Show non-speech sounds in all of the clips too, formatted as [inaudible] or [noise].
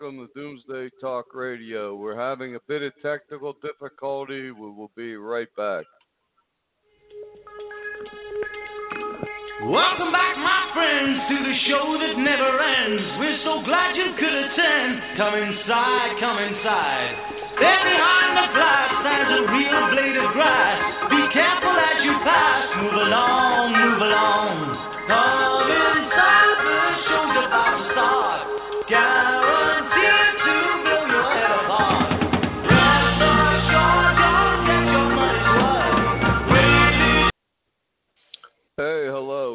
welcome to Doomsday Talk Radio. We're having a bit of technical difficulty. We will be right back. Welcome back, my friends, to the show that never ends. We're so glad you could attend. Come inside, come inside. There behind the glass stands a real blade of grass. Be careful as you pass. Move along, move along. Come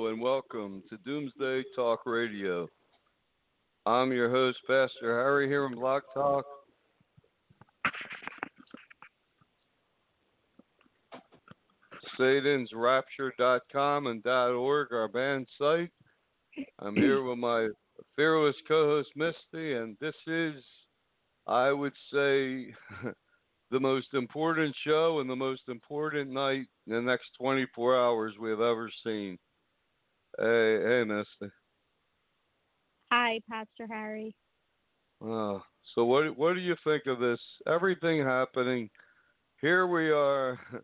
and welcome to Doomsday Talk Radio. I'm your host, Pastor Harry, here in Blog Talk. SatansRapture.com and .org, our band site. I'm here with my fearless co-host Misty, and this is, I would say, [laughs] the most important show and the most important night in the next 24 hours we have ever seen. Hey, hey, Misty. Hi, Pastor Harry. Oh, so what what do you think of this? Everything happening. Here we are. [laughs]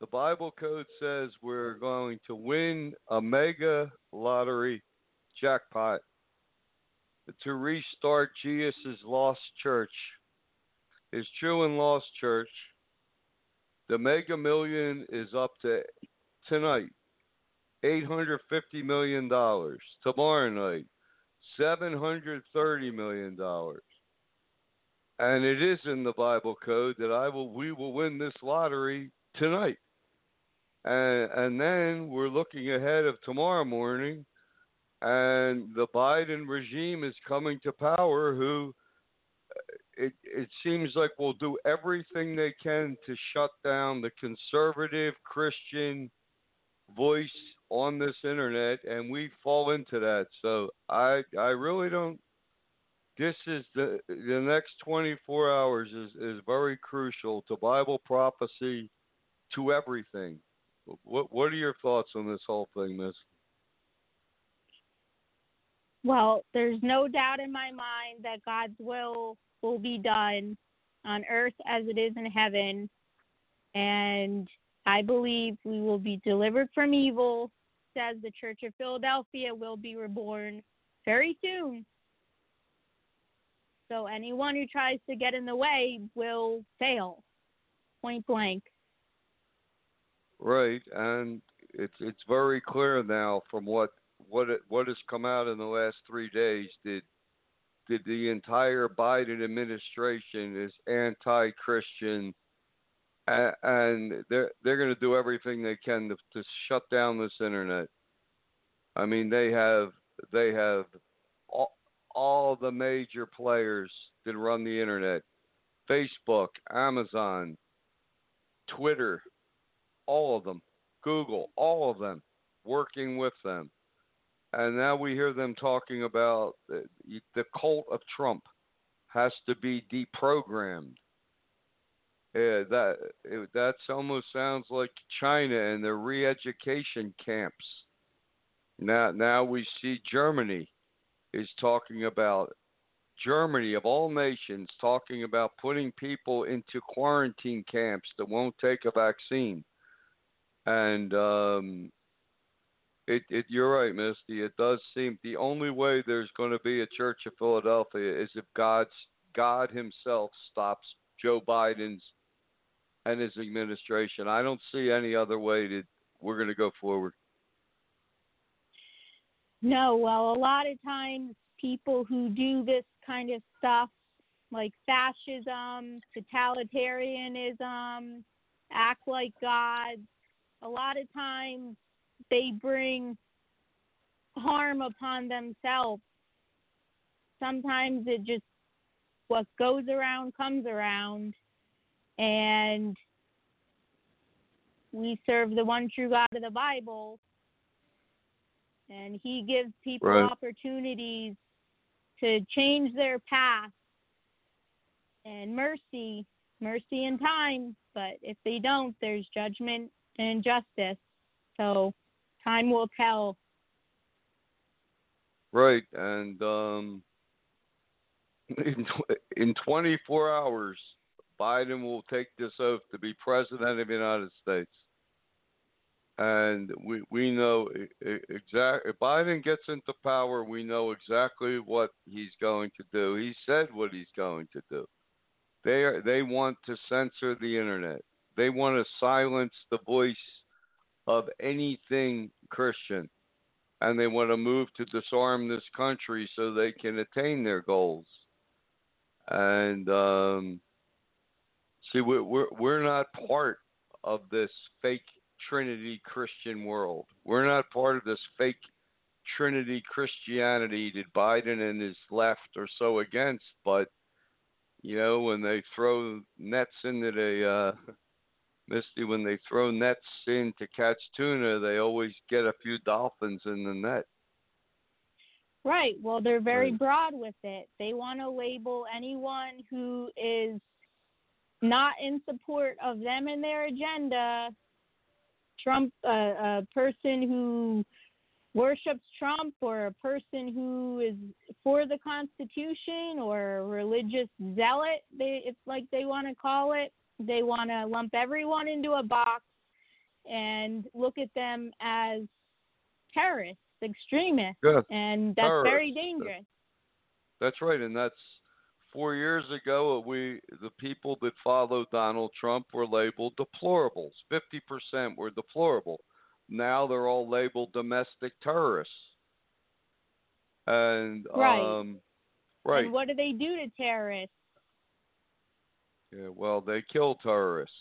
The Bible code says we're going to win a mega lottery jackpot to restart Jesus' lost church. His true and lost church. The mega million is up to tonight. $850 million. Tomorrow night, $730 million. And it is in the Bible code that I will we will win this lottery tonight. And and then we're looking ahead of tomorrow morning and the Biden regime is coming to power who uh, it it seems like will do everything they can to shut down the conservative Christian voice on this internet and we fall into that. So I I really don't this is the the next 24 hours is is very crucial to Bible prophecy to everything. What what are your thoughts on this whole thing, Miss? Well, there's no doubt in my mind that God's will will be done on earth as it is in heaven. And I believe we will be delivered from evil, says the Church of Philadelphia will be reborn very soon. So anyone who tries to get in the way will fail, point blank. Right, and it's it's very clear now from what what it, what has come out in the last three days that the, the entire Biden administration is anti-Christian, and, they're they're going to do everything they can to, to shut down this internet. I mean, they have they have all, all the major players that run the internet: Facebook, Amazon, Twitter, all of them, Google, all of them, working with them and now we hear them talking about the, the cult of Trump has to be deprogrammed. Yeah, that it, that's almost sounds like China and their re-education camps. Now, now we see Germany is talking about Germany of all nations talking about putting people into quarantine camps that won't take a vaccine, and um, it, it, you're right, Misty. It does seem the only way there's going to be a Church of Philadelphia is if God's God Himself stops Joe Biden's and his administration. I don't see any other way that we're going to go forward. No, well, a lot of times people who do this kind of stuff, like fascism, totalitarianism, act like gods, a lot of times they bring harm upon themselves. Sometimes it just what goes around comes around and we serve the one true God of the Bible and he gives people right. opportunities to change their path and mercy mercy in time but if they don't there's judgment and justice so time will tell. Right, and um, [laughs] in, in 24 hours, Biden will take this oath to be president of the United States. And we we know exactly if Biden gets into power, we know exactly what he's going to do. He said what he's going to do. They are, they want to censor the internet. They want to silence the voice of anything Christian. And they want to move to disarm this country so they can attain their goals. And um, see, we're, we're, we're not part of this fake Trinity Christian world. We're not part of this fake Trinity Christianity that Biden and his left are so against. But, you know, when they throw nets into the. Uh, [laughs] Misty, when they throw nets in to catch tuna, they always get a few dolphins in the net. Right. Well, they're very right. broad with it. They want to label anyone who is not in support of them and their agenda, Trump, uh, a person who worships Trump, or a person who is for the Constitution, or a religious zealot, they, it's like they want to call it. They want to lump everyone into a box and look at them as terrorists, extremists, yes, and that's terrorists. very dangerous. That's right, and that's four years ago. We the people that followed Donald Trump were labeled deplorables. Fifty percent were deplorable. Now they're all labeled domestic terrorists. And right. um, right. And what do they do to terrorists? Yeah, well, they kill terrorists.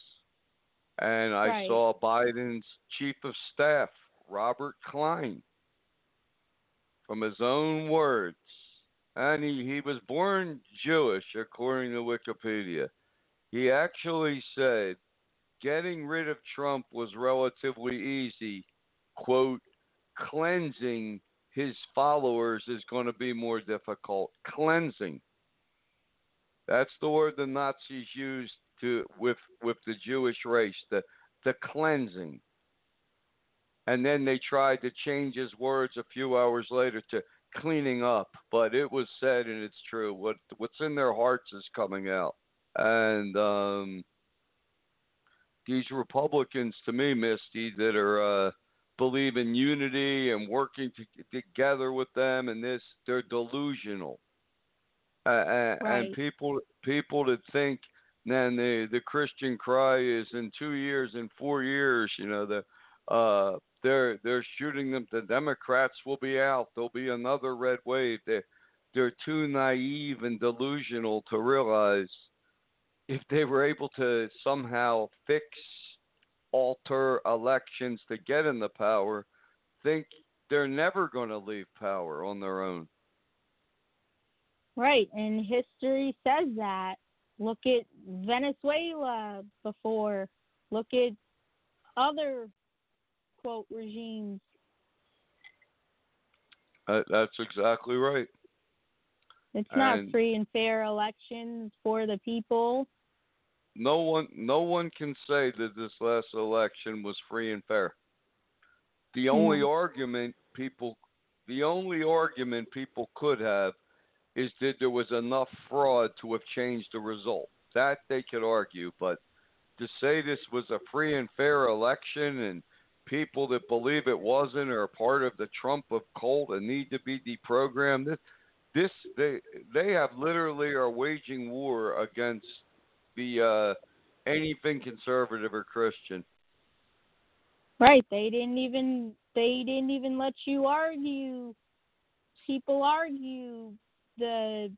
And I right. saw Biden's chief of staff, Robert Klein, from his own words. And he, he was born Jewish, according to Wikipedia. He actually said getting rid of Trump was relatively easy. Quote, cleansing his followers is going to be more difficult. Cleansing. That's the word the Nazis used to with with the Jewish race, the the cleansing. And then they tried to change his words a few hours later to cleaning up, but it was said and it's true. What what's in their hearts is coming out. And um, these Republicans, to me, Misty, that are uh, believe in unity and working to, together with them, and this they're delusional. Uh, right. And people people that think then the the Christian cry is in two years, in four years, you know the uh, they're they're shooting them. The Democrats will be out. There'll be another red wave. They they're too naive and delusional to realize if they were able to somehow fix, alter elections to get in the power, think they're never going to leave power on their own. Right, and history says that. Look at Venezuela before. Look at other quote regimes. Uh, that's exactly right. It's not And- free and fair elections for the people. No one, no one can say that this last election was free and fair. The only No. argument people, the only argument people could have, is that there was enough fraud to have changed the result. That they could argue, but to say this was a free and fair election and people that believe it wasn't are part of the Trump of cult and need to be deprogrammed. This, this they they have literally are waging war against the uh, anything conservative or Christian. Right, they didn't even they didn't even let you argue. People argue the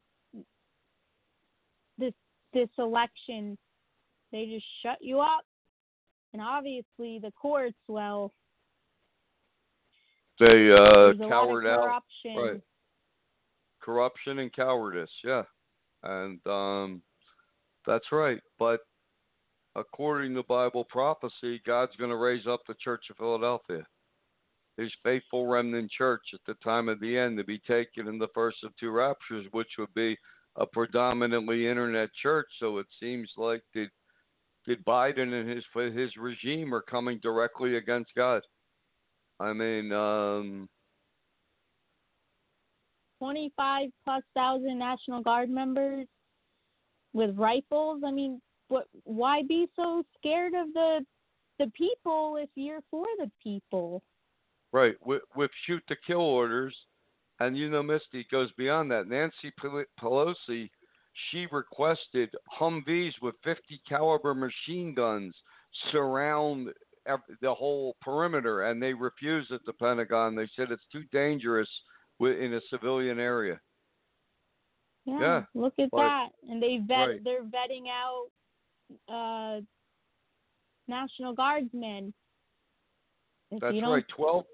this this election. They just shut you up. And obviously the courts, well, They uh, there's a lot of cowered out. corruption. Right. Corruption and cowardice, yeah. And um that's right. But according to Bible prophecy, God's going to raise up the Church of Philadelphia. His faithful remnant church at the time of the end to be taken in the first of two raptures, which would be a predominantly internet church. So it seems like that that Biden and his his regime are coming directly against God. I mean, um, 25 plus thousand National Guard members with rifles. I mean, what? Why be so scared of the the people if you're for the people? Right, with, with shoot to kill orders, and you know, Misty it goes beyond that. Nancy Pelosi, she requested Humvees with 50 caliber machine guns surround the whole perimeter, and they refused at the Pentagon. They said it's too dangerous in a civilian area. Yeah, Yeah, look at but- that. And they vet right. they're vetting out uh National Guardsmen. If That's right. 12,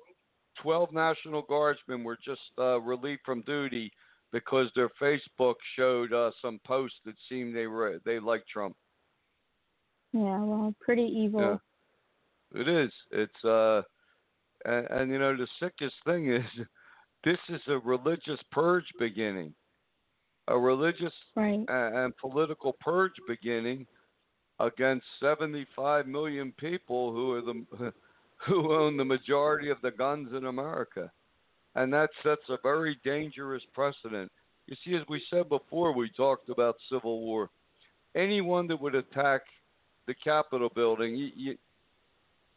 12 National Guardsmen were just uh, relieved from duty because their Facebook showed uh, some posts that seemed they were they liked Trump. Yeah, well, pretty evil. Yeah. It is. It's uh, and, and you know the sickest thing is, [laughs] this is a religious purge beginning, a religious Right. a- and political purge beginning against 75 million people who are the [laughs] who own the majority of the guns in America, and that sets a very dangerous precedent. You see, as we said before, we talked about civil war. Anyone that would attack the Capitol building, you, you,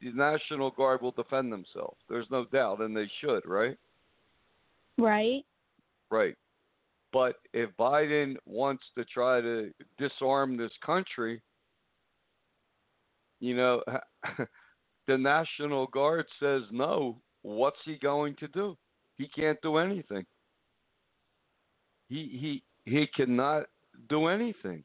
the National Guard will defend themselves. There's no doubt, and they should, right? Right. Right. But if Biden wants to try to disarm this country, you know, [laughs] the National Guard says no. What's he going to do? He can't do anything. He he he cannot do anything.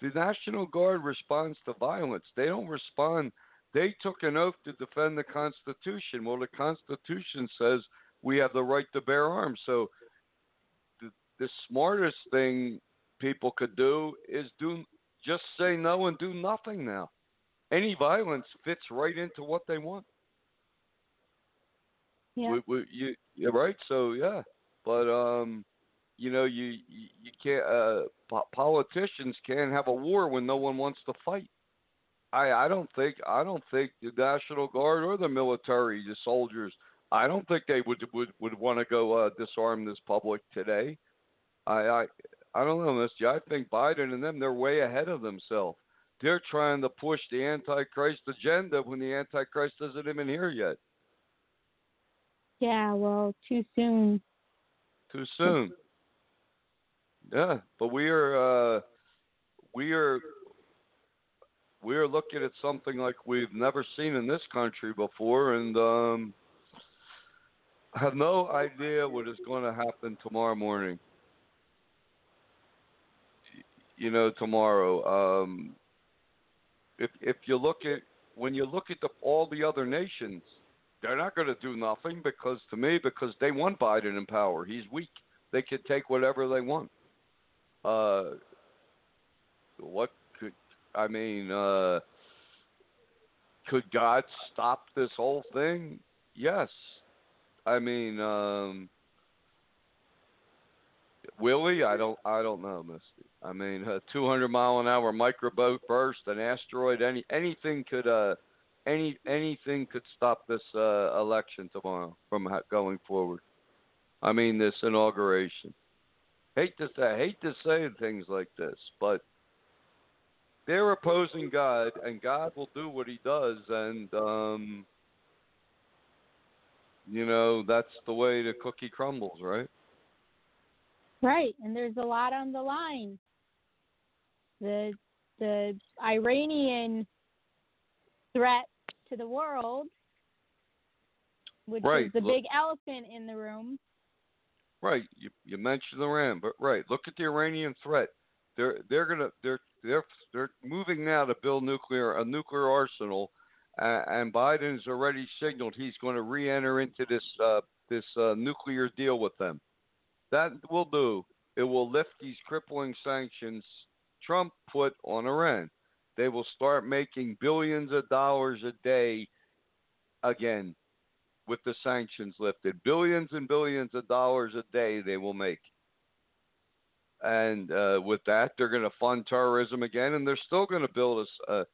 The National Guard responds to violence. They don't respond. They took an oath to defend the Constitution. Well, the Constitution says we have the right to bear arms. So the, the smartest thing people could do is do just say no and do nothing now. Any violence fits right into what they want. Yeah. We, we, you, right. So yeah, but um, you know, you you, can't. Uh, po- politicians can't have a war when no one wants to fight. I I don't think I don't think the National Guard or the military, the soldiers, I don't think they would would would want to go uh, disarm this public today. I I I don't know, Misty. I think Biden and them they're way ahead of themselves. They're trying to push the Antichrist agenda when the Antichrist isn't even here yet. Yeah, well, too soon. Too soon. Yeah, but we are uh, we are we are looking at something like we've never seen in this country before, and um, have no idea what is going to happen tomorrow morning. you know, tomorrow. Um, if if you look at when you look at the, all the other nations, they're not going to do nothing because to me because they want Biden in power. He's weak. They could take whatever they want. Uh, what could I mean? Uh, could God stop this whole thing? Yes. I mean, um, will he? I don't. I don't know, Misty. I mean, a 200 mile an hour microboat burst, an asteroid, any anything could. Uh, any anything could stop this uh, election tomorrow from ha- going forward. I mean, this inauguration. Hate to say, hate to say things like this, but they're opposing God, and God will do what He does, and um, you know that's the way the cookie crumbles, right? Right, and there's a lot on the line. The the Iranian threat to the world, which Right, is the look- big elephant in the room. Right. You you mentioned Iran, but right. Look at the Iranian threat. They're they're gonna they're they're they're moving now to build nuclear a nuclear arsenal, uh, and Biden's already signaled he's going to re-enter into this uh, this uh, nuclear deal with them. That will do. It will lift these crippling sanctions Trump put on Iran. They will start making billions of dollars a day again with the sanctions lifted. Billions and billions of dollars a day they will make. And uh, with that, they're going to fund terrorism again, and they're still going to build a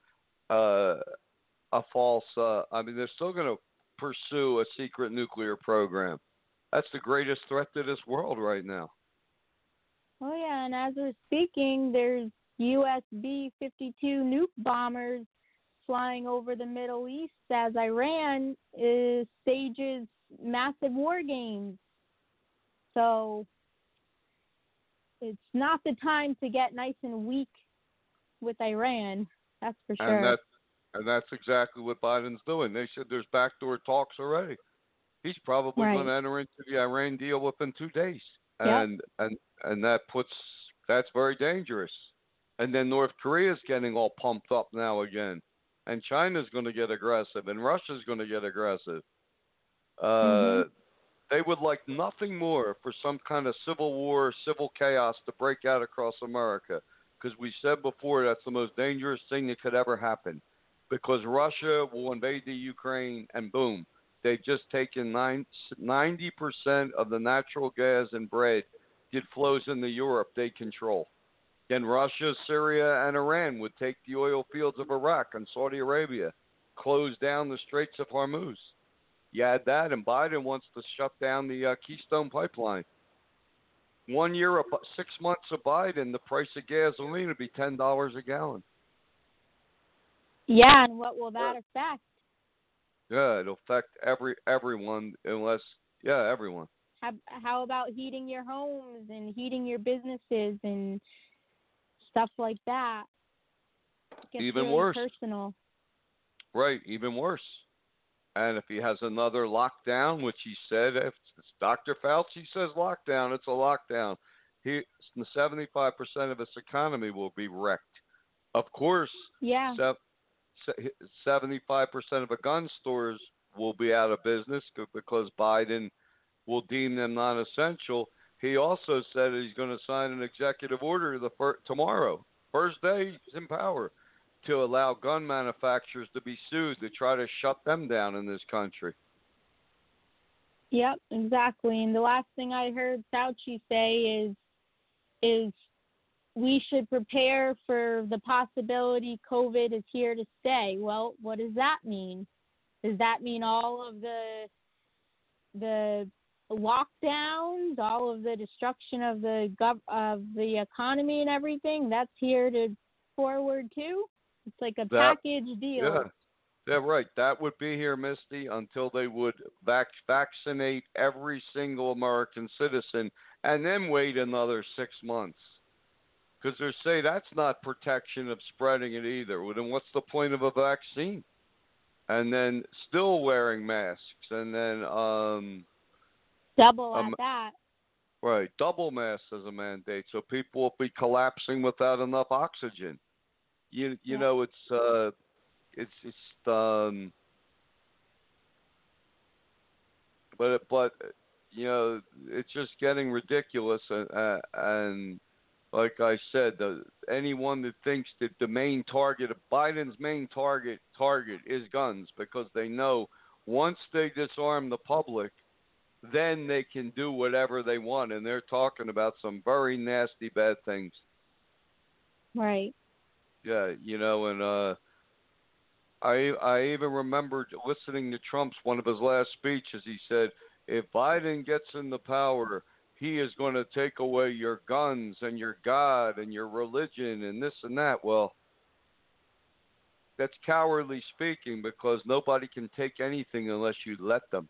a false. Uh, I mean, they're still going to pursue a secret nuclear program. That's the greatest threat to this world right now. Oh yeah, and as we're speaking, there's US B 52 nuke bombers flying over the Middle East as Iran is stages massive war games. So it's not the time to get nice and weak with Iran. That's for sure. And that and that's exactly what Biden's doing. They said there's backdoor talks already. He's probably Right. going to enter into the Iran deal within two days, Yep. and and and that puts that's very dangerous. And then North Korea's getting all pumped up now again, and China's going to get aggressive, and Russia's going to get aggressive. Uh, Mhm. They would like nothing more for some kind of civil war, civil chaos to break out across America, because we said before that's the most dangerous thing that could ever happen because Russia will invade the Ukraine and boom, they've just taken nine, 90% of the natural gas and bread that flows into Europe they control. Then Russia, Syria, and Iran would take the oil fields of Iraq and Saudi Arabia, close down the Straits of Hormuz. You add that, and Biden wants to shut down the uh, Keystone Pipeline. One year, of, six months of Biden, the price of gasoline would be ten dollars a gallon. yeah, and what will that affect? Yeah, it'll affect every everyone unless yeah, everyone. How, how about heating your homes and heating your businesses and stuff like that? Gets Even really worse. Personal. Right, even worse. And if he has another lockdown, which he said, if it's Dr. Fauci says lockdown, it's a lockdown. He, 75% of his economy will be wrecked. Of course, Yeah. se- 75% of the gun stores will be out of business because Biden will deem them non-essential. He also said he's going to sign an executive order the fir- tomorrow, first day he's in power, to allow gun manufacturers to be sued to try to shut them down in this country. Yep, exactly. And the last thing I heard Fauci say is is we should prepare for the possibility COVID is here to stay. Well, what does that mean? Does that mean all of the the lockdowns, all of the destruction of the gov- of the economy and everything? That's here to forward too. It's like a That- package deal. Yeah. Yeah, right. That would be here, Misty, until they would vac- vaccinate every single American citizen and then wait another six months. Because they say that's not protection of spreading it either. Well, then what's the point of a vaccine? And then still wearing masks, and then um, Double at Um, that. Right, double mask as a mandate, so people will be collapsing without enough oxygen. You you Yeah. know it's uh, it's it's um, but but you know it's just getting ridiculous and uh, and like I said, the, anyone that thinks that the main target of Biden's main target target is guns because they know once they disarm the public, then they can do whatever they want, and they're talking about some very nasty bad things. Right. Yeah, you know, and uh, I I even remember listening to Trump's one of his last speeches. He said, "If Biden gets in the power, he is going to take away your guns and your God and your religion and this and that." Well, that's cowardly speaking because nobody can take anything unless you let them.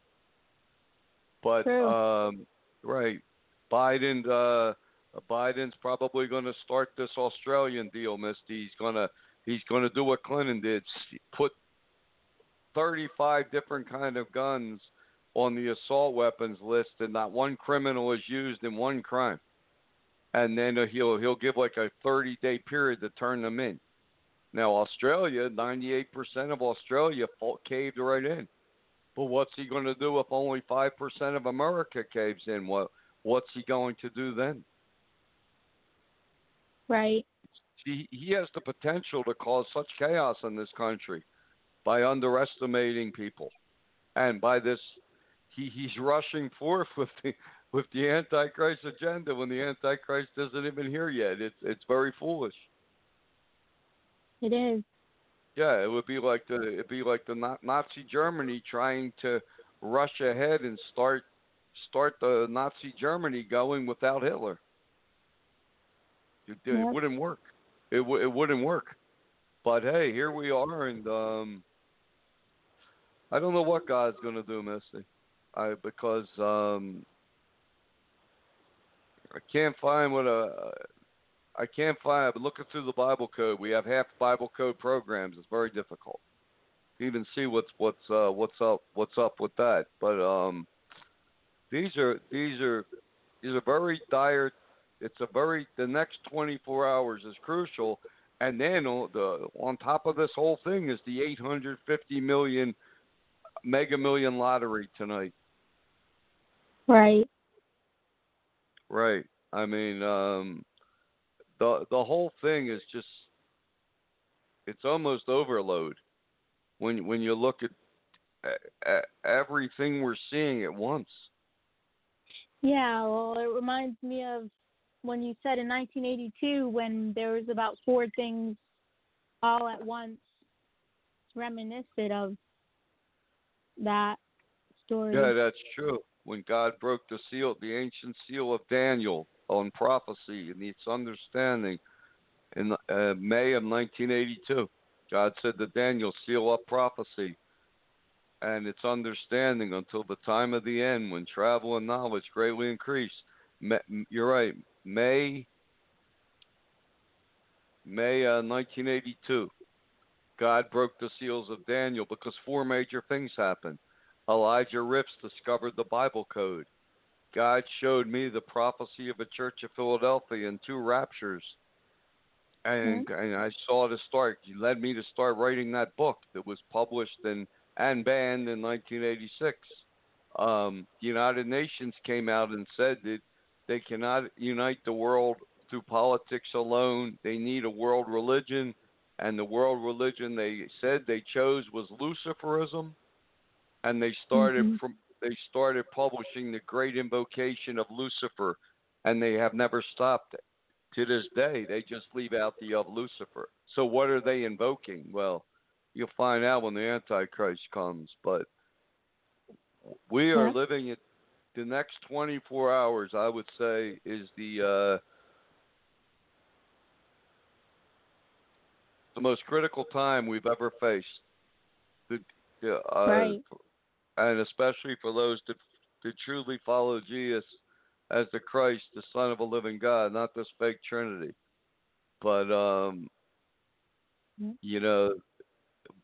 But True. um, right, Biden. Uh, Biden's probably going to start this Australian deal, Misty. He's gonna he's gonna do what Clinton did, put 35 different kind of guns on the assault weapons list, and not one criminal is used in one crime. And then uh, he'll he'll give like a 30 day period to turn them in. Now Australia, 98% of Australia caved right in. But what's he going to do if only 5% of America caves in? What what's he going to do then? Right. he, he has the potential to cause such chaos in this country by underestimating people and by this he, he's rushing forth with the with the antichrist agenda when the antichrist isn't even here yet it's it's very foolish It is. Yeah it would be like the it'd be like the nazi germany trying to rush ahead and start start the nazi germany going without hitler. It, it Yep. wouldn't work. It, w- it wouldn't work. But hey here we are and um i don't know what god's going to do misty i because um i can't find what a i can't find but looking through the bible code we have half bible code programs. It's very difficult to even see what's what's uh what's up what's up with that. But um these are these are these are very dire it's a very the next 24 hours is crucial. And then on the on top of this whole thing is the 850 million mega million lottery tonight. Right. right. I mean um the the whole thing is just it's almost overload when when you look at uh, everything we're seeing at once Yeah, well, it reminds me of when you said in 1982 when there was about four things all at once. Reminiscent of that story. Yeah, that's true. When God broke the seal, the ancient seal of Daniel on prophecy and its understanding in uh, May of 1982, God said to Daniel, seal up prophecy and its understanding until the time of the end when travel and knowledge greatly increase. You're right. May May uh, 1982, God broke the seals of Daniel because four major things happened. Elijah Rips discovered the Bible code. God showed me the prophecy of a church of Philadelphia and two raptures. And, and I saw to start. He led me to start writing that book that was published and, and banned in 1986. Um, the United Nations came out and said that they cannot unite the world through politics alone. They need a world religion. And the world religion they said they chose was Luciferism and they started Mhm. from they started publishing the great invocation of Lucifer, and they have never stopped it. To this day, they just leave out the of Lucifer. So what are they invoking? Well, you'll find out when the Antichrist comes. But we are Yeah. living it. The next 24 hours, I would say, is the uh, the most critical time we've ever faced. The, uh, Right. And especially for those that, that truly follow Jesus as the Christ, the Son of a living God, not this fake Trinity. But um, Mhm. you know,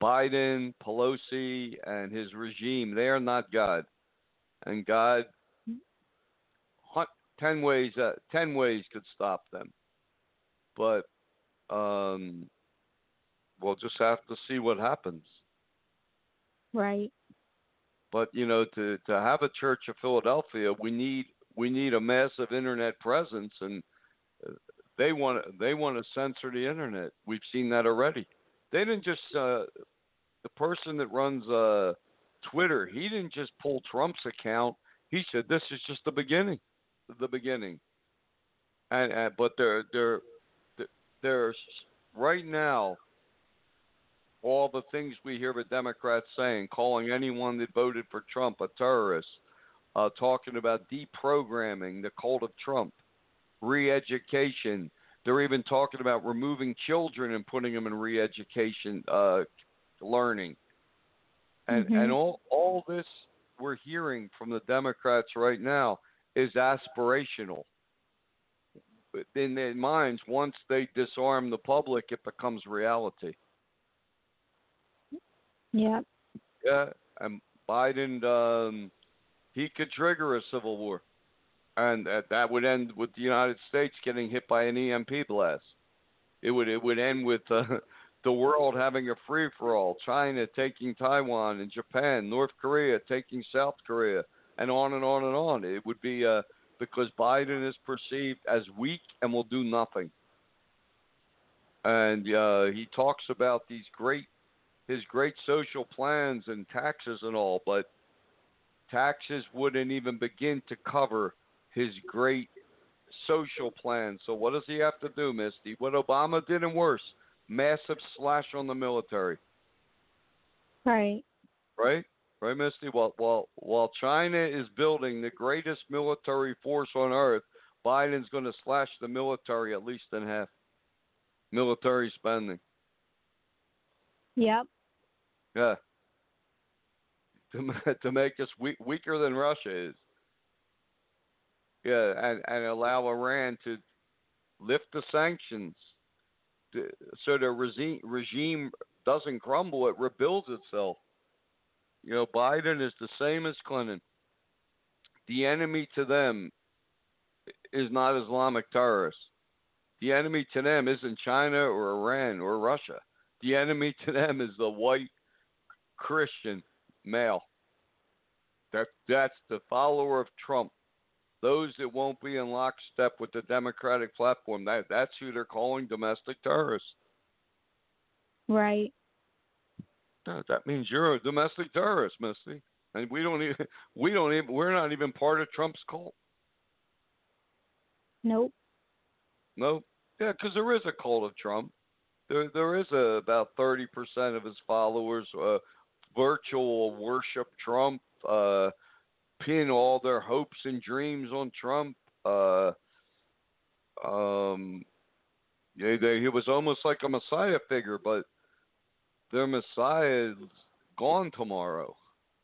Biden, Pelosi, and his regime—they are not God, and God, ten ways uh, ten ways could stop them, but um, we'll just have to see what happens. Right. But you know, to to have a Church of Philadelphia, we need we need a massive internet presence, and uh, they want they want to censor the internet. We've seen that already. They didn't just uh, the person that runs uh, Twitter. He didn't just pull Trump's account. He said this is just the beginning, the beginning. And, and but they're they're they're right now all the things we hear the Democrats saying, calling anyone that voted for Trump a terrorist, uh, talking about deprogramming the cult of Trump, re-education. They're even talking about removing children and putting them in re-education uh, learning, and mm-hmm. and all all this we're hearing from the Democrats right now is aspirational. In their minds, once they disarm the public, it becomes reality. Yeah. Yeah, and Biden, um, he could trigger a civil war, and that, that would end with the United States getting hit by an EMP blast. It would it would end with uh, [laughs] the world having a free for all, China taking Taiwan and Japan, North Korea taking South Korea, and on and on and on. It would be uh, because Biden is perceived as weak and will do nothing. And uh, he talks about these great his great social plans and taxes and all, but taxes wouldn't even begin to cover his great social plan. So what does he have to do, Misty? What Obama did and worse, massive slash on the military. Right. Right? Right, Misty? While while while China is building the greatest military force on earth, Biden's going to slash the military at least in half. Military spending. Yep. Yeah. To [laughs] to make us weak, weaker than Russia is. Yeah, and and allow Iran to lift the sanctions, to, so the regime regime doesn't crumble; it rebuilds itself. You know, Biden is the same as Clinton. The enemy to them is not Islamic terrorists. The enemy to them isn't China or Iran or Russia. The enemy to them is the white Christian male. That that's the follower of Trump. Those that won't be in lockstep with the Democratic platform. That that's who they're calling domestic terrorists. Right. No, that means you're a domestic terrorist, Misty. And we don't even we don't even we're not even part of Trump's cult. Nope. Nope. Yeah, because there is a cult of Trump. There there is a, about thirty percent of his followers uh, virtual worship Trump, uh, pin all their hopes and dreams on Trump. Uh, um, yeah, they, he was almost like a messiah figure, but their messiah is gone tomorrow.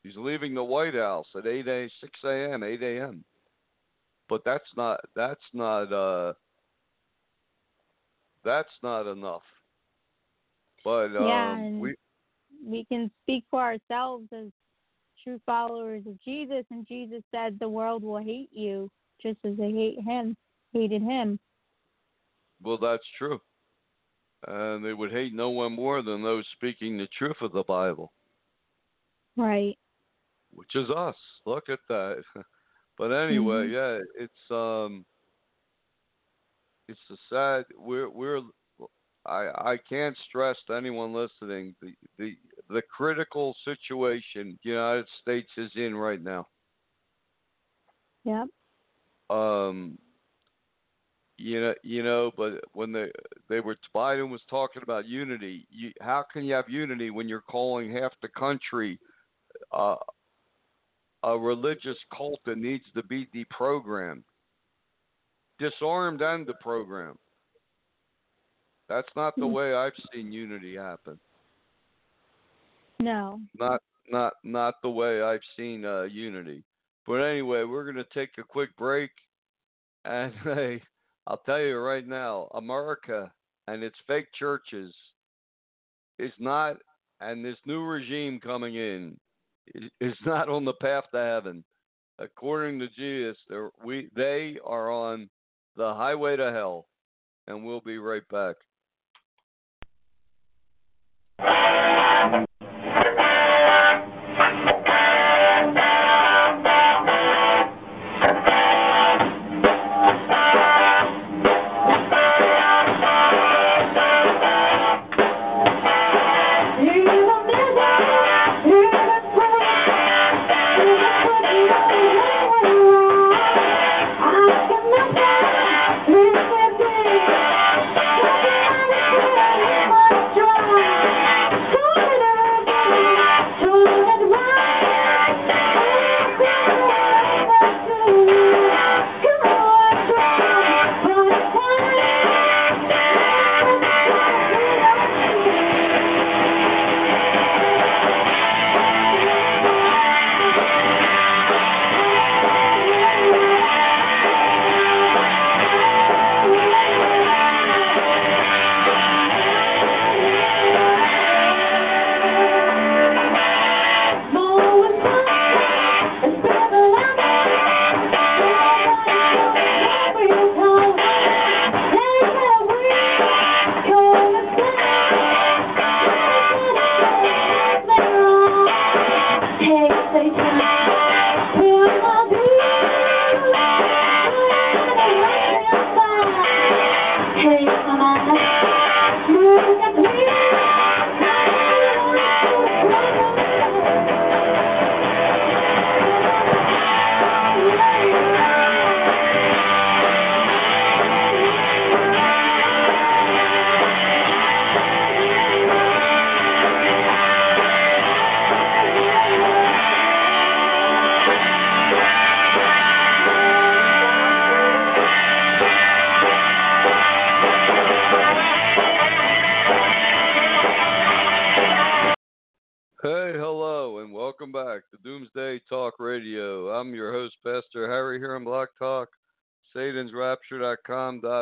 He's leaving the White House at 8 a 6 a.m. 8 a.m. But that's not that's not uh that's not enough. But um, yeah, we we can speak for ourselves as true followers of Jesus, and Jesus said the world will hate you just as they hate him, hated him. Well, that's true. And they would hate no one more than those speaking the truth of the Bible. Right. Which is us. Look at that. [laughs] but anyway, mm-hmm. yeah, it's um it's a sad we're we're I, I can't stress to anyone listening the, the the critical situation the United States is in right now. Yep. Um. You know, you know, but when they they were Biden was talking about unity, you, how can you have unity when you're calling half the country uh, a religious cult that needs to be deprogrammed, disarmed, and deprogrammed? That's not the hmm. way I've seen unity happen. No. Not not not the way I've seen uh, unity. But anyway, we're going to take a quick break, and [laughs] hey, I'll tell you right now, America and its fake churches is not, and this new regime coming in is [laughs] not on the path to heaven. according to Jesus, they're, we they are on the highway to hell, and we'll be right back. Bye.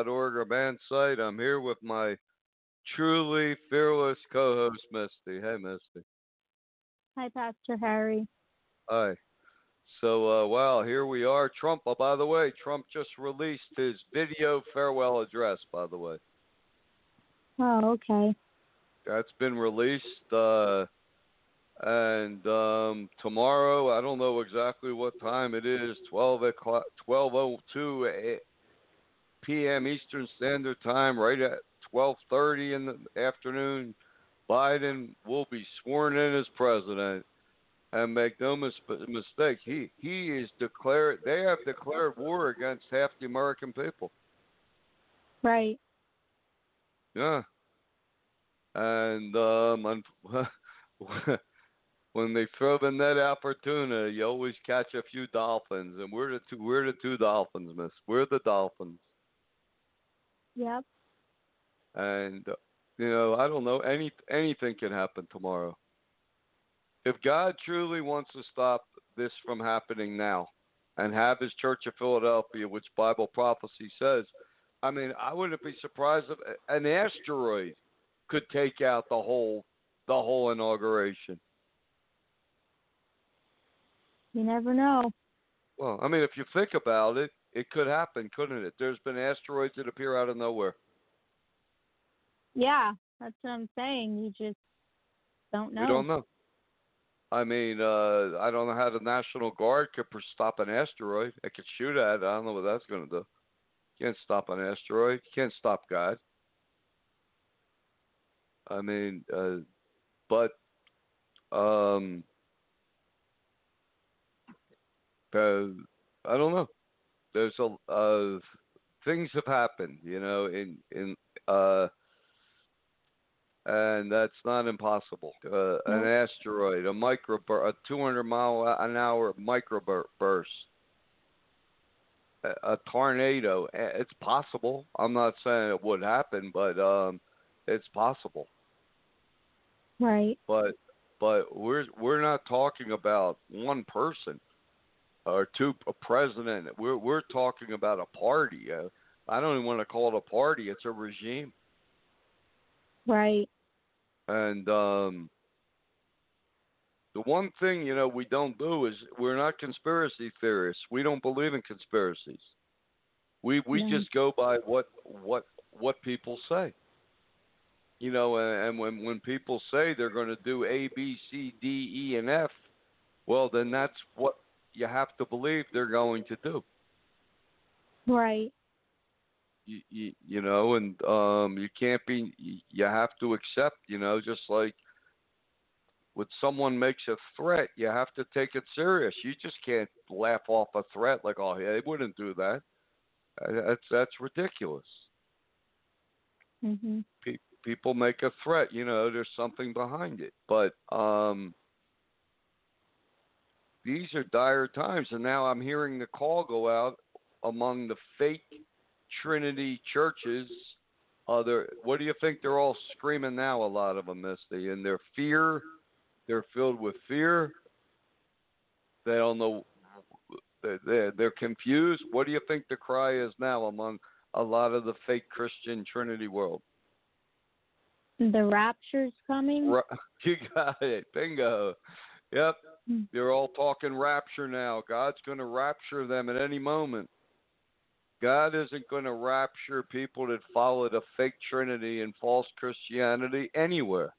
Our band site. I'm here with my truly fearless co-host, Misty. Hey, Misty. Hi, Pastor Harry. Hi. So, uh, wow, here we are. Trump, oh, by the way, Trump just released his video farewell address, by the way. Oh, okay. That's been released. Uh, and um, tomorrow, I don't know exactly what time it is, 12 o'clock, 12:02 p.m. Eastern Standard Time, right at 12:30 in the afternoon. Biden will be sworn in as president, and make no mis- mistake, he he is declared. They have declared war against half the American people. Right. Yeah. And um, [laughs] when they throw the net out for tuna, you always catch a few dolphins, and we're the two. We're the two dolphins, Miss. We're the dolphins. Yep. And uh, you know, I don't know. Any anything can happen tomorrow. If God truly wants to stop this from happening now, and have His Church of Philadelphia, which Bible prophecy says, I mean, I wouldn't be surprised if an asteroid could take out the whole the whole inauguration. You never know. Well, I mean, if you think about it, it could happen, couldn't it? There's been asteroids that appear out of nowhere. Yeah, that's what I'm saying. You just don't know. We don't know. I mean, uh, I don't know how the National Guard could stop an asteroid. It could shoot at it. I don't know what that's going to do. can't stop an asteroid. Can't stop God. I mean, uh, but um, uh, I don't know. There's a uh, things have happened, you know, in in uh, and that's not impossible. Uh, An asteroid, a micro, a 200 mile an hour microburst, a, a tornado. It's possible. I'm not saying it would happen, but um, it's possible. Right. But but we're we're not talking about one person or to a president. We're we're talking about a party. Uh, I don't even want to call it a party. It's a regime. Right. And um, the one thing you know we don't do is we're not conspiracy theorists. We don't believe in conspiracies. We we Yeah. just go by what what what people say. You know, and, and when when people say they're going to do A, B, C, D, E, and F, well, then that's what you have to believe they're going to do. Right. You, you, you know, and um, you can't be. You, you have to accept. You know, just like when someone makes a threat, you have to take it serious. You just can't laugh off a threat like, "Oh, yeah, they wouldn't do that." Uh, That's that's ridiculous. Mhm. Pe- people make a threat, you know, there's something behind it. But um, these are dire times, and now I'm hearing the call go out among the fake Trinity churches. Uh, what do you think they're all screaming now? A lot of them, Misty, and their fear. They're filled with fear. They don't know. They're, they're confused. What do you think the cry is now among a lot of the fake Christian Trinity world? The rapture's coming. [laughs] You got it. Bingo. Yep. Hmm. They're all talking rapture now. God's going to rapture them at any moment. God isn't going to rapture people that follow the fake Trinity and false Christianity anywhere.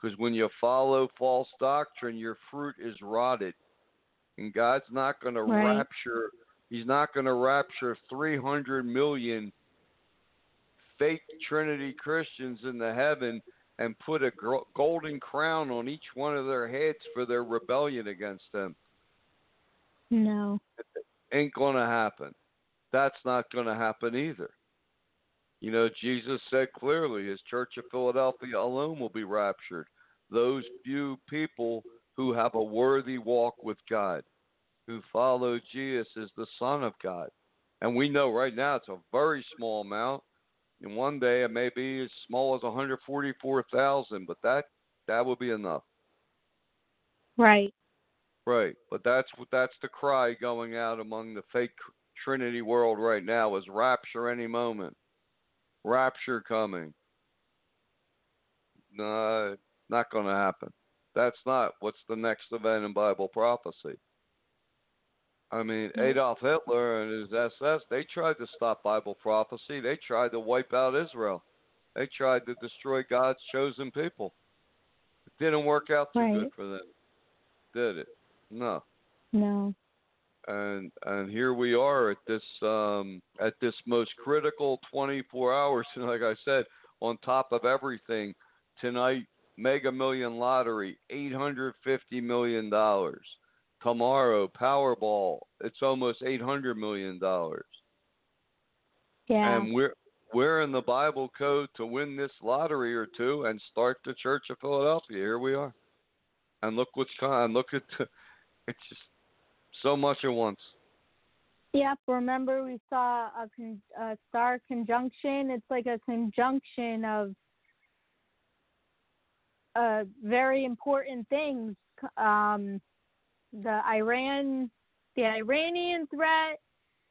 Because when you follow false doctrine, your fruit is rotted. And God's not going to Right. rapture, He's not going to rapture 300 million fake Trinity Christians in the heaven and put a golden crown on each one of their heads for their rebellion against Him. No. Ain't going to happen. That's not going to happen either. You know, Jesus said clearly his church of Philadelphia alone will be raptured. Those few people who have a worthy walk with God, who follow Jesus as the Son of God. And we know right now it's a very small amount. And one day it may be as small as 144,000, but that that will be enough. Right. Right, but that's what that's the cry going out among the fake Trinity world right now is rapture any moment, rapture coming. No, not going to happen. That's not what's the next event in Bible prophecy. I mean, Adolf Hitler and his SS, they tried to stop Bible prophecy. They tried to wipe out Israel. They tried to destroy God's chosen people. It didn't work out too good for them, did it? No No. and and here we are at this um at this most critical 24 hours and [laughs] like i said on top of everything tonight mega million lottery 850 million dollars tomorrow powerball it's almost 800 million dollars Yeah. and we're we're in the bible code to win this lottery or two and start the church of philadelphia here we are and look what's coming look at the, [laughs] it's just so much at once Yep. Remember, we saw a, con- a star conjunction. It's like a conjunction of uh, very important things. Um, the Iran, the Iranian threat,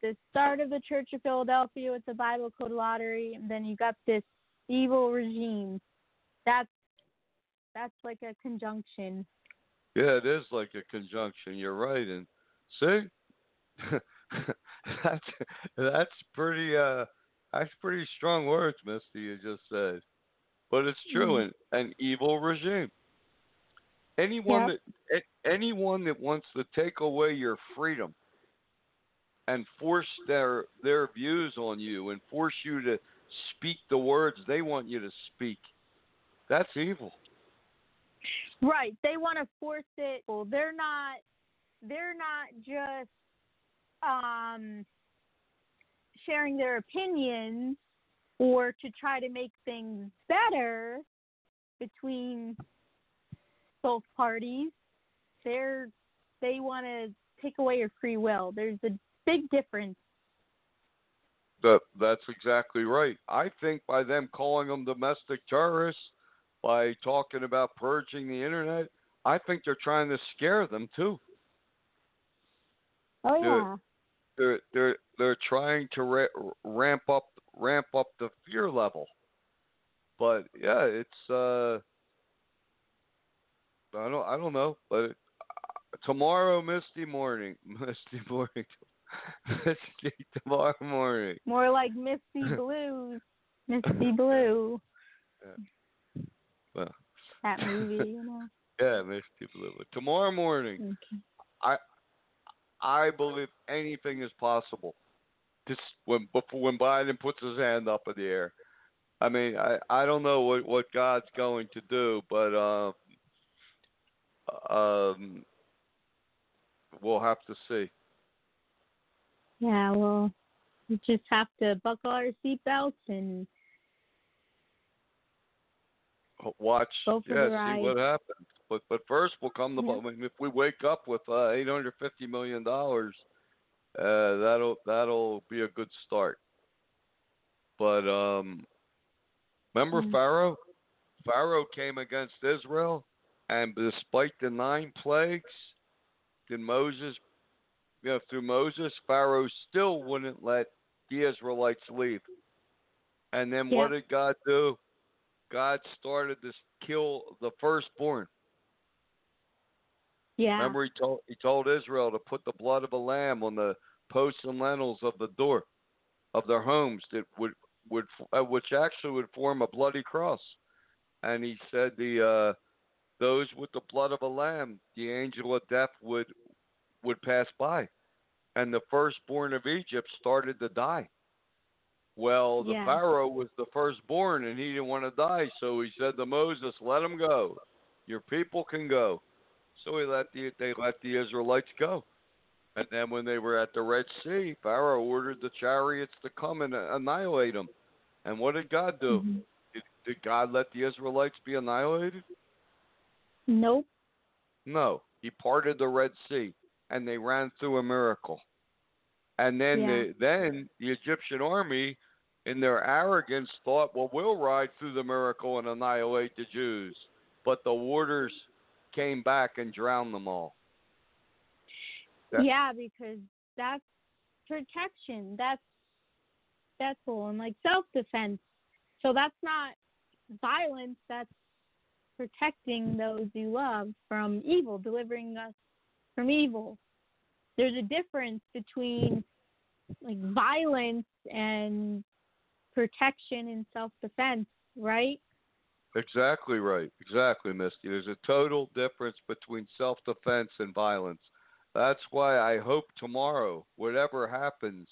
the start of the Church of Philadelphia with the Bible Code Lottery, and then you got this evil regime. That's that's like a conjunction. Yeah, it is like a conjunction. You're right, and see, [laughs] that's that's pretty uh that's pretty strong words, Misty. You just said, but it's true. An, an evil regime. Anyone Yep. that anyone that wants to take away your freedom and force their their views on you and force you to speak the words they want you to speak, that's evil. Right. They want to force it. Well, they're not. They're not just um, sharing their opinions or to try to make things better between both parties. They're they want to take away your free will. There's a big difference. That that's exactly right. I think by them calling them domestic terrorists, by talking about purging the internet, I think they're trying to scare them too. Oh Yeah. yeah. They're they're they're trying to ra- ramp up ramp up the fear level. But yeah, it's uh I don't I don't know, but uh, tomorrow, misty morning, [laughs] misty morning, [laughs] misty tomorrow morning. More like Misty [laughs] Blues. Misty Blue. Well, That movie, you know. yeah, misty blue. But tomorrow morning, Okay. I believe anything is possible. Just when before when Biden puts his hand up in the air. I mean, I I don't know what what God's going to do, but uh, um, we'll have to see. Yeah, well, we just have to buckle our seatbelts and Watch, Go yeah, see what happens. But but first, we'll come to. Yeah. I mean, if we wake up with uh, eight hundred fifty million dollars, uh, that'll that'll be a good start. But um, remember Mm. Pharaoh? Pharaoh came against Israel, and despite the nine plagues, did Moses, you know, through Moses, Pharaoh still wouldn't let the Israelites leave. And then what did God do? God started to kill the firstborn. yeah, Remember, he told he told Israel to put the blood of a lamb on the posts and lintels of the door of their homes that would would uh, which actually would form a bloody cross. And he said the uh, those with the blood of a lamb, the angel of death would would pass by, and the firstborn of Egypt started to die. Well, the Yeah. Pharaoh was the firstborn, and he didn't want to die, so he said to Moses, "Let him go. Your people can go." So he let the they let the Israelites go. And then when they were at the Red Sea, Pharaoh ordered the chariots to come and annihilate them. And what did God do? Mhm. Did, did God let the Israelites be annihilated? Nope. No. He parted the Red Sea and they ran through a miracle. And then Yeah. the then the Egyptian army in their arrogance thought, well, we'll ride through the miracle and annihilate the Jews. But the waters came back and drowned them all. Yeah. Yeah, because that's protection. That's that's all, and like self defense. So that's not violence. That's protecting those you love from evil, delivering us from evil. There's a difference between like violence and protection and self defense, right? Exactly right. Exactly, Misty. There's a total difference between self defense and violence. That's why I hope tomorrow, whatever happens,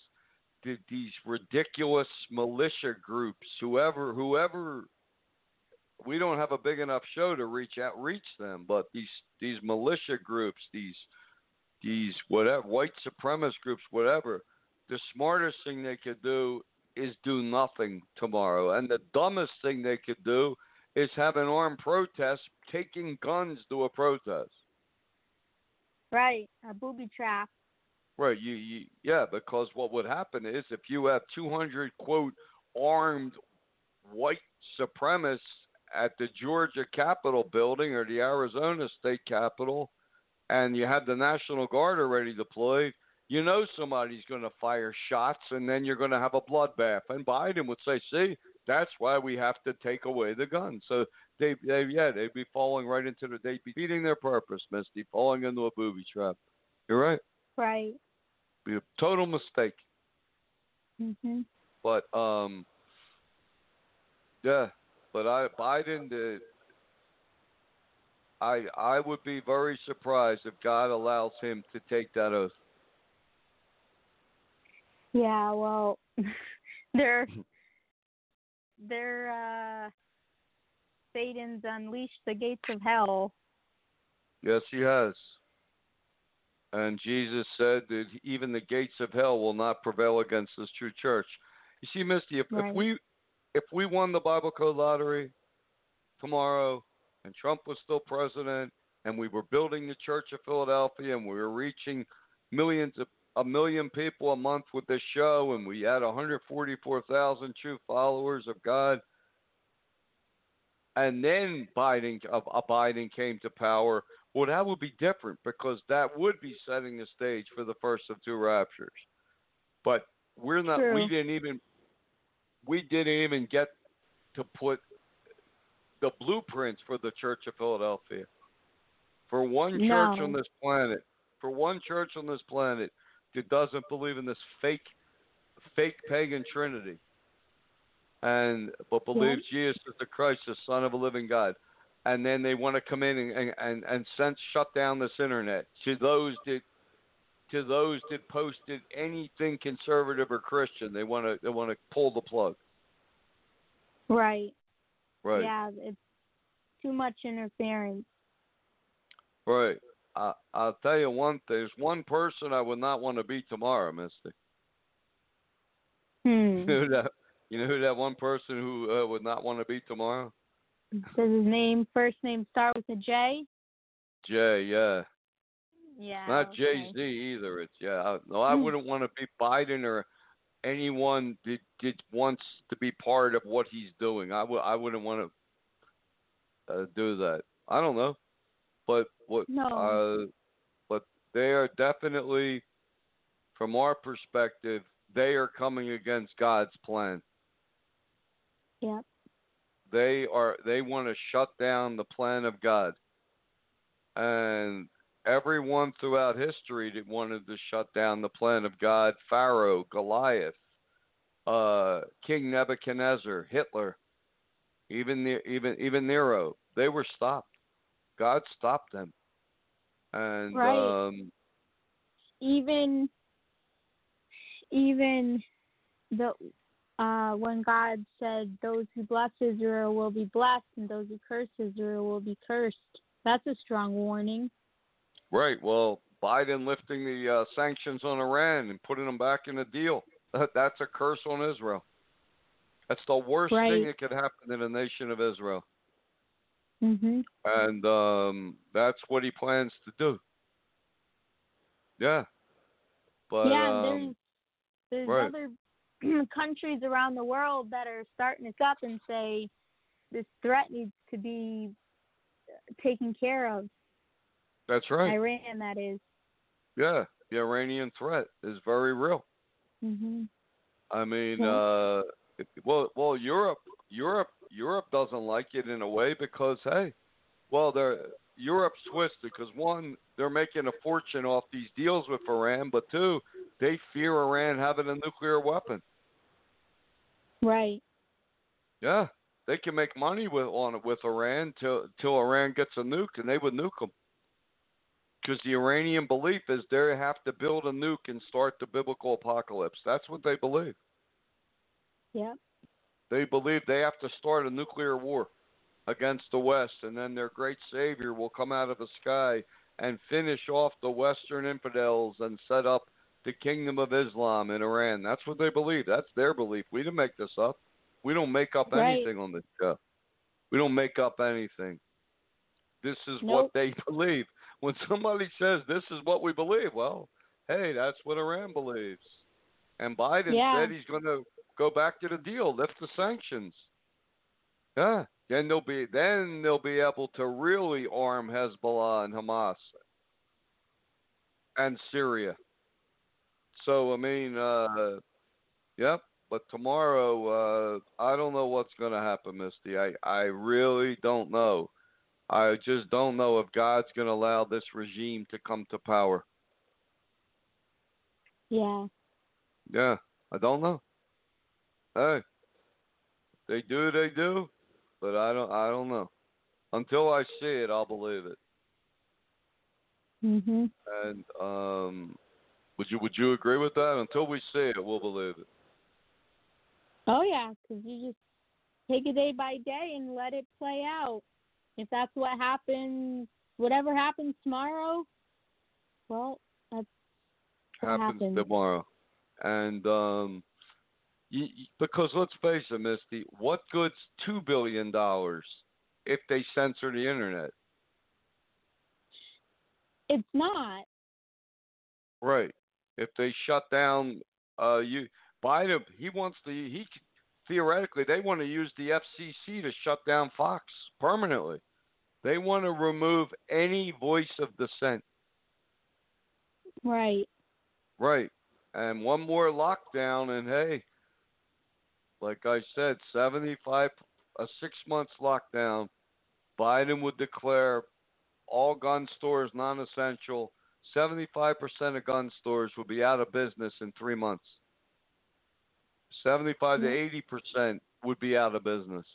these ridiculous militia groups, whoever whoever we don't have a big enough show to reach out reach them, but these these militia groups, these these whatever white supremacist groups, whatever, the smartest thing they could do is do nothing tomorrow. And the dumbest thing they could do is have an armed protest taking guns to a protest. Right. A booby trap. Right. You, you yeah, because what would happen is if you have 200 quote armed white supremacists at the Georgia Capitol building or the Arizona State Capitol, and you have the National Guard already deployed, you know somebody's going to fire shots, and then you're going to have a bloodbath. And Biden would say, "See, that's why we have to take away the guns." So they, they yeah, they'd be falling right into the, they'd be beating their purpose, Misty, falling into a booby trap. You're right. Right. Be a total mistake. Mhm. But um, yeah, but I Biden did. I I would be very surprised if God allows him to take that oath. Yeah, well, [laughs] they're they're uh Satan's unleashed the gates of hell. Yes, he has. And Jesus said that even the gates of hell will not prevail against this true church. You see, Misty, if, Right. if we if we won the Bible Code lottery tomorrow and Trump was still president and we were building the Church of Philadelphia and we were reaching millions of a million people a month with this show and we had 144,000 true followers of God and then Biden uh, Biden came to power, well, that would be different because that would be setting the stage for the first of two raptures. But we're not. We didn't even. We didn't even get to put the blueprints for the Church of Philadelphia. for one No. church on this planet, for one church on this planet that doesn't believe in this fake, fake pagan Trinity, and but believes Jesus is the Christ, the Son of a living God, and then they want to come in and and and, and sense shut down this internet to those that to those that posted anything conservative or Christian. They want to they want to pull the plug. Right. Right. Yeah, it's too much interference. Right. I, I'll tell you one thing. There's one person I would not want to be tomorrow, Misty. Hmm. You know who that, you know who that one person who uh, would not want to be tomorrow? Does his name first name start with a J? J, yeah. Yeah. Not okay. Jay Z either. It's yeah. I, no, I Hmm. wouldn't want to be Biden or anyone that, that wants to be part of what he's doing. I would. I wouldn't want to uh, do that. I don't know, but what? No. Uh, but they are definitely, from our perspective, they are coming against God's plan. Yep. They are. They want to shut down the plan of God, and everyone throughout history that wanted to shut down the plan of God, Pharaoh, Goliath, uh, King Nebuchadnezzar, Hitler, even even even Nero, they were stopped. God stopped them, and Right. um, Even even the uh when God said those who bless Israel will be blessed and those who curse Israel will be cursed. That's a strong warning. Right. Well, Biden lifting the uh, sanctions on Iran and putting them back in the deal. [laughs] That's a curse on Israel. That's the worst Right. thing that could happen in the nation of Israel. Mhm. and um, that's what he plans to do. Yeah, but yeah, um, there's there's right. other [clears throat] countries around the world that are starting to up and say this threat needs to be taken care of. That's right. Iran, that is. Yeah, the Iranian threat is very real. Mhm. I mean, Yeah. uh, well, well, Europe, Europe, Europe doesn't like it in a way because hey, well, they're Europe's twisted because one, they're making a fortune off these deals with Iran, but two, they fear Iran having a nuclear weapon. Right. Yeah, they can make money with on it with Iran till till Iran gets a nuke, and they would nuke them. Because the Iranian belief is they have to build a nuke and start the biblical apocalypse. That's what they believe. Yep. They believe they have to start a nuclear war against the West, and then their great savior will come out of the sky and finish off the Western infidels and set up the kingdom of Islam in Iran. That's what they believe. That's their belief. We didn't make this up. We don't make up Right. anything on this show. We don't make up anything. This is Nope. what they [laughs] believe. When somebody says this is what we believe, well, hey, that's what Iran believes. And Biden Yeah. said he's going to go back to the deal, lift the sanctions. Yeah, then they'll be then they'll be able to really arm Hezbollah and Hamas and Syria. So I mean, uh, yep. But tomorrow, uh, I don't know what's going to happen, Misty. I I really don't know. I just don't know if God's going to allow this regime to come to power. Yeah. Yeah, I don't know. Hey, they do, they do, but I don't, I don't know. Until I see it, I'll believe it. Mhm. And um, would you, would you agree with that? Until we see it, we'll believe it. Oh yeah, because you just take it day by day and let it play out. If that's what happens, whatever happens tomorrow, well, that's what happens happens. tomorrow. And um, you, because let's face it, Misty, what good's two billion dollars if they censor the internet? It's not. Right. If they shut down, uh, you Biden, he wants to. He theoretically, they want to use the FCC to shut down Fox permanently. They want to remove any voice of dissent. Right. Right. And one more lockdown, and hey, like I said, 75, a six months lockdown, Biden would declare all gun stores non-essential. 75% of gun stores will be out of business in three months. 75 to 80 percent would be out of business,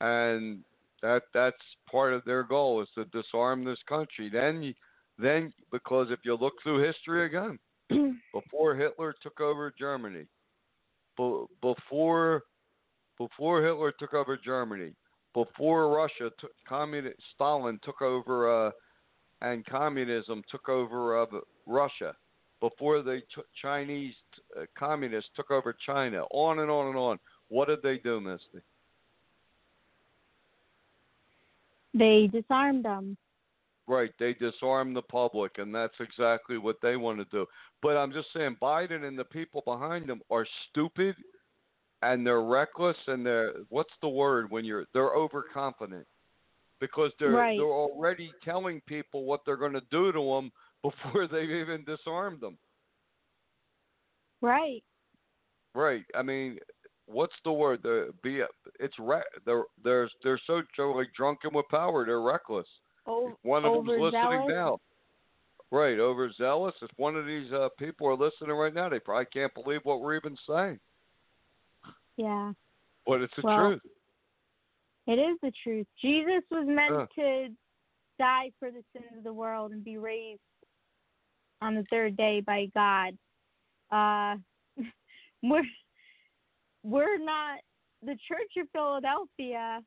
and that that's part of their goal is to disarm this country. Then, you, then because if you look through history again, [clears throat] before Hitler took over Germany, be- before before Hitler took over Germany, before Russia took communist Stalin took over uh, and communism took over uh, Russia, before the ch- Chinese uh, communists took over China, on and on and on. What did they do, Misty? They disarmed them. Right, they disarm the public, and that's exactly what they want to do. But I'm just saying, Biden and the people behind him are stupid, and they're reckless, and they're what's the word when you're they're overconfident because they're Right. they're already telling people what they're going to do to them before [laughs] they've even disarmed them. Right. Right. I mean, what's the word? The be it's re- they're they're they're so like drunken with power. They're reckless. O- One of them's listening now. Right, overzealous. If one of these uh, people are listening right now, they probably can't believe what we're even saying. Yeah. But it's the Well, truth. It is the truth. Jesus was meant to die for the sins of the world and be raised on the third day by God. Uh, [laughs] we're we're not. The Church of Philadelphia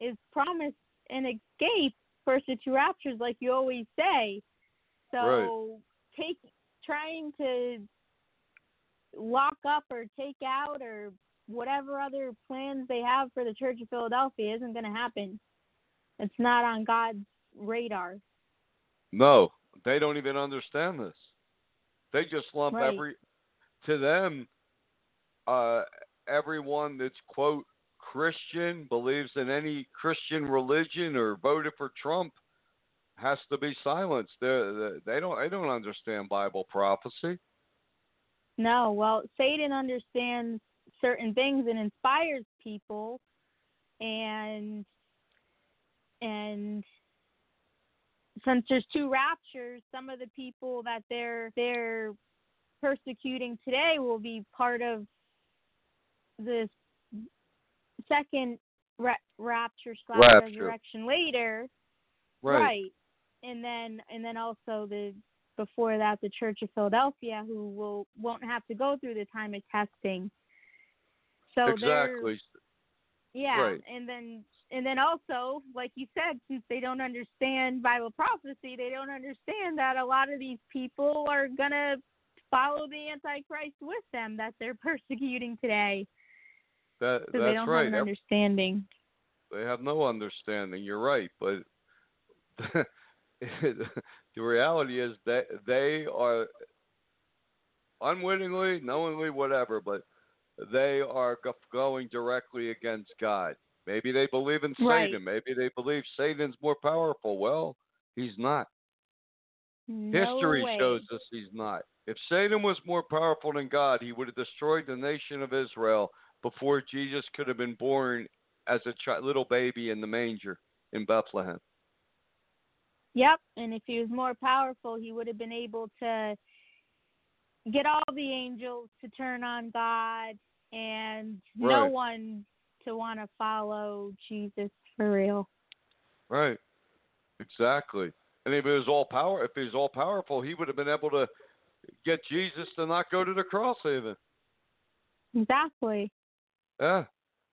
is promised an escape first to two raptures, like you always say. So take trying to lock up or take out or whatever other plans they have for the Church of Philadelphia isn't going to happen. It's not on God's radar. No, they don't even understand this. They just lump Right. every to them uh everyone that's quote Christian, believes in any Christian religion or voted for Trump has to be silenced. They they don't they don't understand Bible prophecy. No, well, Satan understands certain things and inspires people and and since there's two raptures, some of the people that they're they're persecuting today will be part of this second ra- rapture slash Rapture. resurrection later, Right. And then and then also the before that the Church of Philadelphia who will won't have to go through the time of testing. So exactly. yeah, Right. and then and then also, like you said, since they don't understand Bible prophecy, they don't understand that a lot of these people are gonna follow the Antichrist with them that they're [laughs] persecuting today That because they don't right. have an understanding. they have no understanding. You're right, but [laughs] the reality is that they are unwittingly, knowingly, whatever, but they are going directly against God. Maybe they believe in Right. Satan. Maybe they believe Satan's more powerful. Well, he's not. No History way. shows us he's not. If Satan was more powerful than God, he would have destroyed the nation of Israel before Jesus could have been born as a chi- little baby in the manger in Bethlehem. Yep, and if he was more powerful, he would have been able to get all the angels to turn on God and no one to want to follow Jesus for real. Right. Exactly. And if he was all power, if he was all powerful, he would have been able to get Jesus to not go to the cross even. Exactly. Yeah.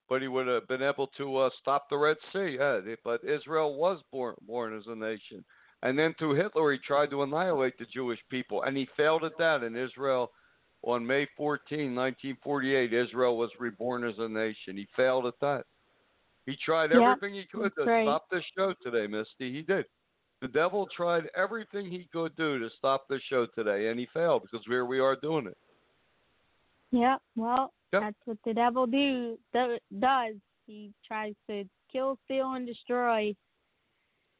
But he would have been able to uh, stop the Red Sea. Yeah. But Israel was born born as a nation. And then through Hitler, he tried to annihilate the Jewish people, and he failed at that. And Israel, on May 14, 1948, Israel was reborn as a nation. He failed at that. He tried everything he could to right. stop this show today, Misty. He did. The devil tried everything he could do to stop this show today, and he failed because here we are doing it. Yep. Well, Yep. that's what the devil do do does. He tries to kill, steal, and destroy.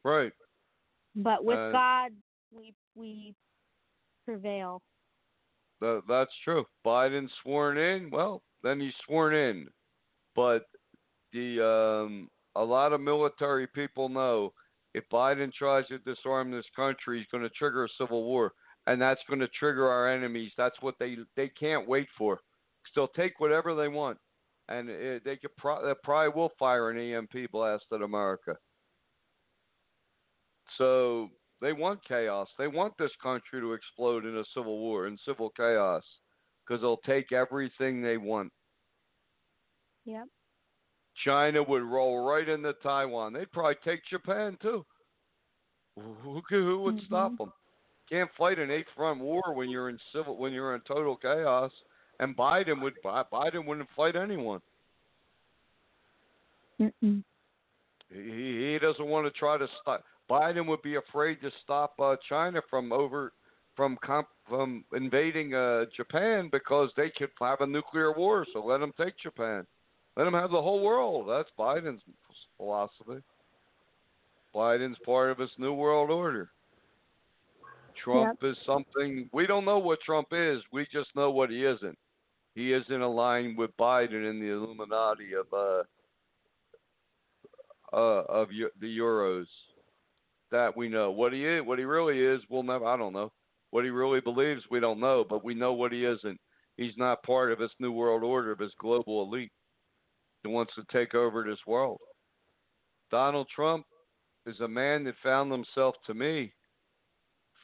Right. But with Uh, God, we we prevail. That, that's true. Biden sworn in. Well, then he's sworn in. But the um, a lot of military people know if Biden tries to disarm this country, he's going to trigger a civil war, and that's going to trigger our enemies. That's what they they can't wait for. They'll take whatever they want, and it, they could pro- they probably will fire an EMP blast at America. So they want chaos. They want this country to explode in a civil war and civil chaos because they'll take everything they want. Yep. China would roll right into Taiwan. They'd probably take Japan too. Who, who would Mhm. stop them? Can't fight an eight front war when you're in civil when you're in total chaos. And Biden would Biden wouldn't fight anyone. Mm-mm. He, he doesn't want to try to stop. Biden would be afraid to stop uh, China from over from comp, from invading uh, Japan because they could have a nuclear war. So let them take Japan. Let them have the whole world. That's Biden's philosophy. Biden's part of his new world order. Trump is something we don't know what Trump is. We just know what he isn't. He isn't aligned with Biden in the Illuminati of uh, uh of the Euros. That we know. What he is, what he really is, we'll never. I don't know. What he really believes, we don't know. But we know what he isn't. He's not part of this new world order of this global elite that wants to take over this world. Donald Trump is a man that found himself, to me,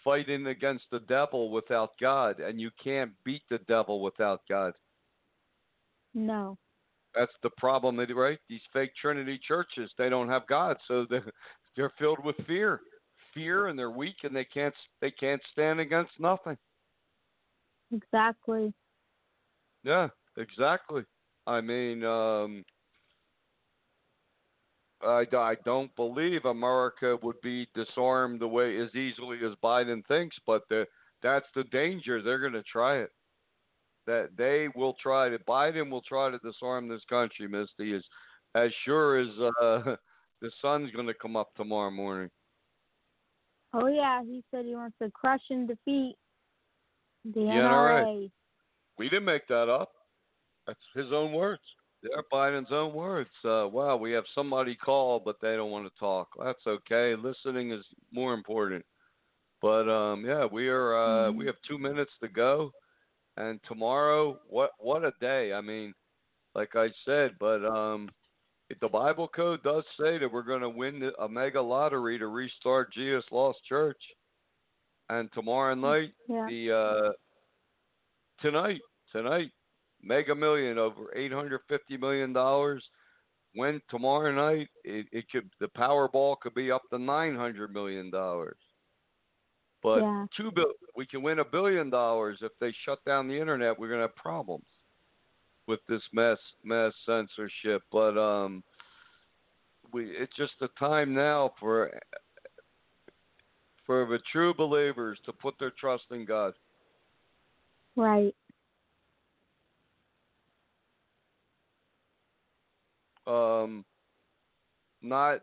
fighting against the devil without God, and you can't beat the devil without God. No. That's the problem, right? These fake Trinity churches, they don't have God, so [laughs] they're, filled with fear, fear, and they're weak, and they can't they can't stand against nothing. Exactly. Yeah, exactly. I mean, um, I, I don't believe America would be disarmed the way as easily as Biden thinks, but the, that's the danger. They're going to try it. That they will try to. Biden will try to disarm this country, Misty, as as sure as uh, [laughs] the sun's going to come up tomorrow morning. Oh yeah, he said he wants to crush and defeat the Yeah, right. We didn't make that up. That's his own words. They're Biden's own words. Uh, wow, we have somebody call, but they don't want to talk. That's okay. Listening is more important. But um, yeah, we are. Uh, We have two minutes to go, and tomorrow, what what a day! I mean, like I said, but um, the Bible code does say that we're going to win the- a mega lottery to restart Jesus Lost Church, and tomorrow night Yeah. the uh, tonight tonight mega million over 850 million dollars when tomorrow night it, it could the powerball could be up to 900 million dollars but Yeah. two bill we can win a billion dollars if they shut down the internet we're going to have problems with this mass mass censorship but um we it's just the time now for for the true believers to put their trust in God Right. um, not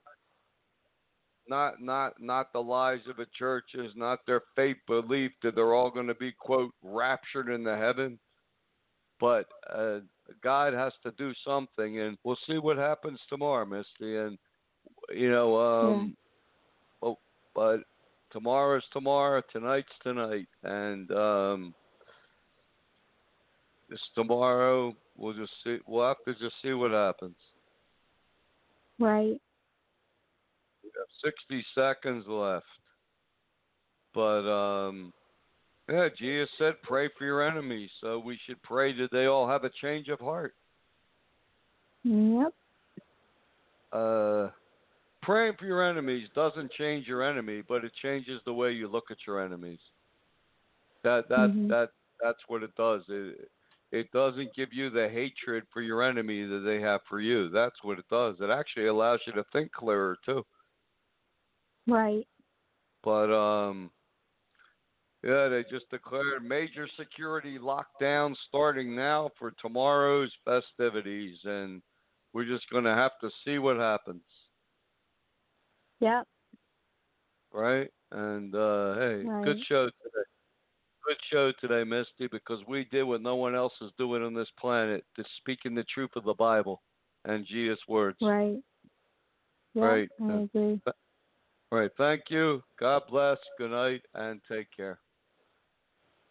not not not the lies of the churches, not their faith belief that they're all going to be quote raptured into heaven, but uh, God has to do something, and we'll see what happens tomorrow, Misty. And you know, um, oh, but tomorrow's tomorrow, tonight's tonight, and um, this tomorrow we'll just see. We'll have to just see what happens. Right. We have 60 seconds left. But um yeah, Jesus said pray for your enemies, so we should pray that they all have a change of heart. Yep. Uh praying for your enemies doesn't change your enemy, but it changes the way you look at your enemies. That that Mhm. that that's what it does. It it doesn't give you the hatred for your enemy that they have for you. That's what it does. It actually allows you to think clearer too. Right. But um yeah, they just declared major security lockdown starting now for tomorrow's festivities and we're just going to have to see what happens, Yep. right? And uh hey, good show today. Good show today, Misty, because we did what no one else is doing on this planet, just speaking the truth of the Bible and Jesus' words. Right. Yep. Right. I agree. All right. Thank you. God bless. Good night and take care.